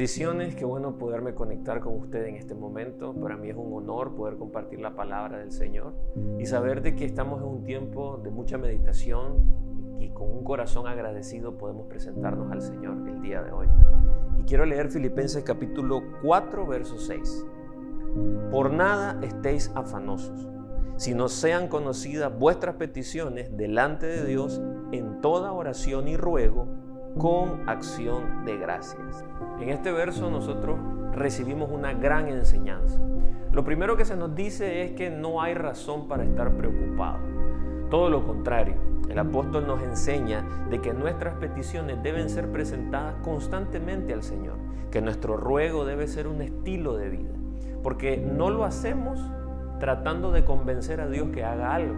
Bendiciones, qué bueno poderme conectar con usted en este momento. Para mí es un honor poder compartir la palabra del Señor y saber de que estamos en un tiempo de mucha meditación y con un corazón agradecido podemos presentarnos al Señor el día de hoy. Y quiero leer Filipenses capítulo 4, verso 6. Por nada estéis afanosos, sino sean conocidas vuestras peticiones delante de Dios en toda oración y ruego con acción de gracias. En este verso nosotros recibimos una gran enseñanza. Lo primero que se nos dice es que no hay razón para estar preocupado. Todo lo contrario, el apóstol nos enseña de que nuestras peticiones deben ser presentadas constantemente al Señor, que nuestro ruego debe ser un estilo de vida, porque no lo hacemos tratando de convencer a Dios que haga algo.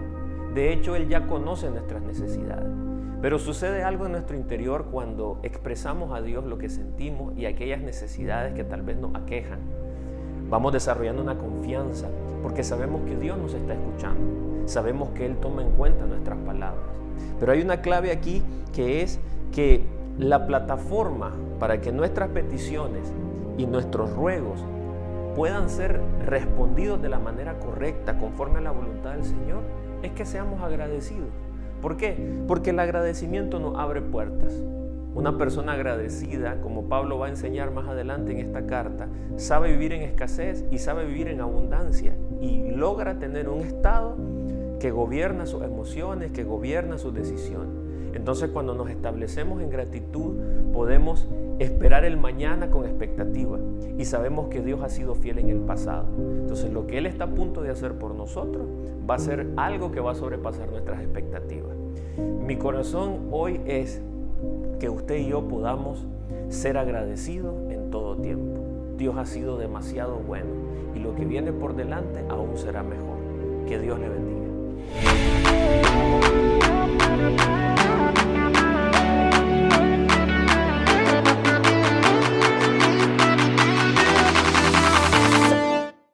De hecho, Él ya conoce nuestras necesidades. Pero sucede algo en nuestro interior cuando expresamos a Dios lo que sentimos y aquellas necesidades que tal vez nos aquejan. Vamos desarrollando una confianza porque sabemos que Dios nos está escuchando, sabemos que Él toma en cuenta nuestras palabras. Pero hay una clave aquí que es que la plataforma para que nuestras peticiones y nuestros ruegos puedan ser respondidos de la manera correcta, conforme a la voluntad del Señor, es que seamos agradecidos. ¿Por qué? Porque el agradecimiento nos abre puertas. Una persona agradecida, como Pablo va a enseñar más adelante en esta carta, sabe vivir en escasez y sabe vivir en abundancia y logra tener un estado que gobierna sus emociones, que gobierna sus decisiones. Entonces cuando nos establecemos en gratitud podemos esperar el mañana con expectativa y sabemos que Dios ha sido fiel en el pasado. Entonces lo que Él está a punto de hacer por nosotros va a ser algo que va a sobrepasar nuestras expectativas. Mi corazón hoy es que usted y yo podamos ser agradecidos en todo tiempo. Dios ha sido demasiado bueno y lo que viene por delante aún será mejor. Que Dios le bendiga.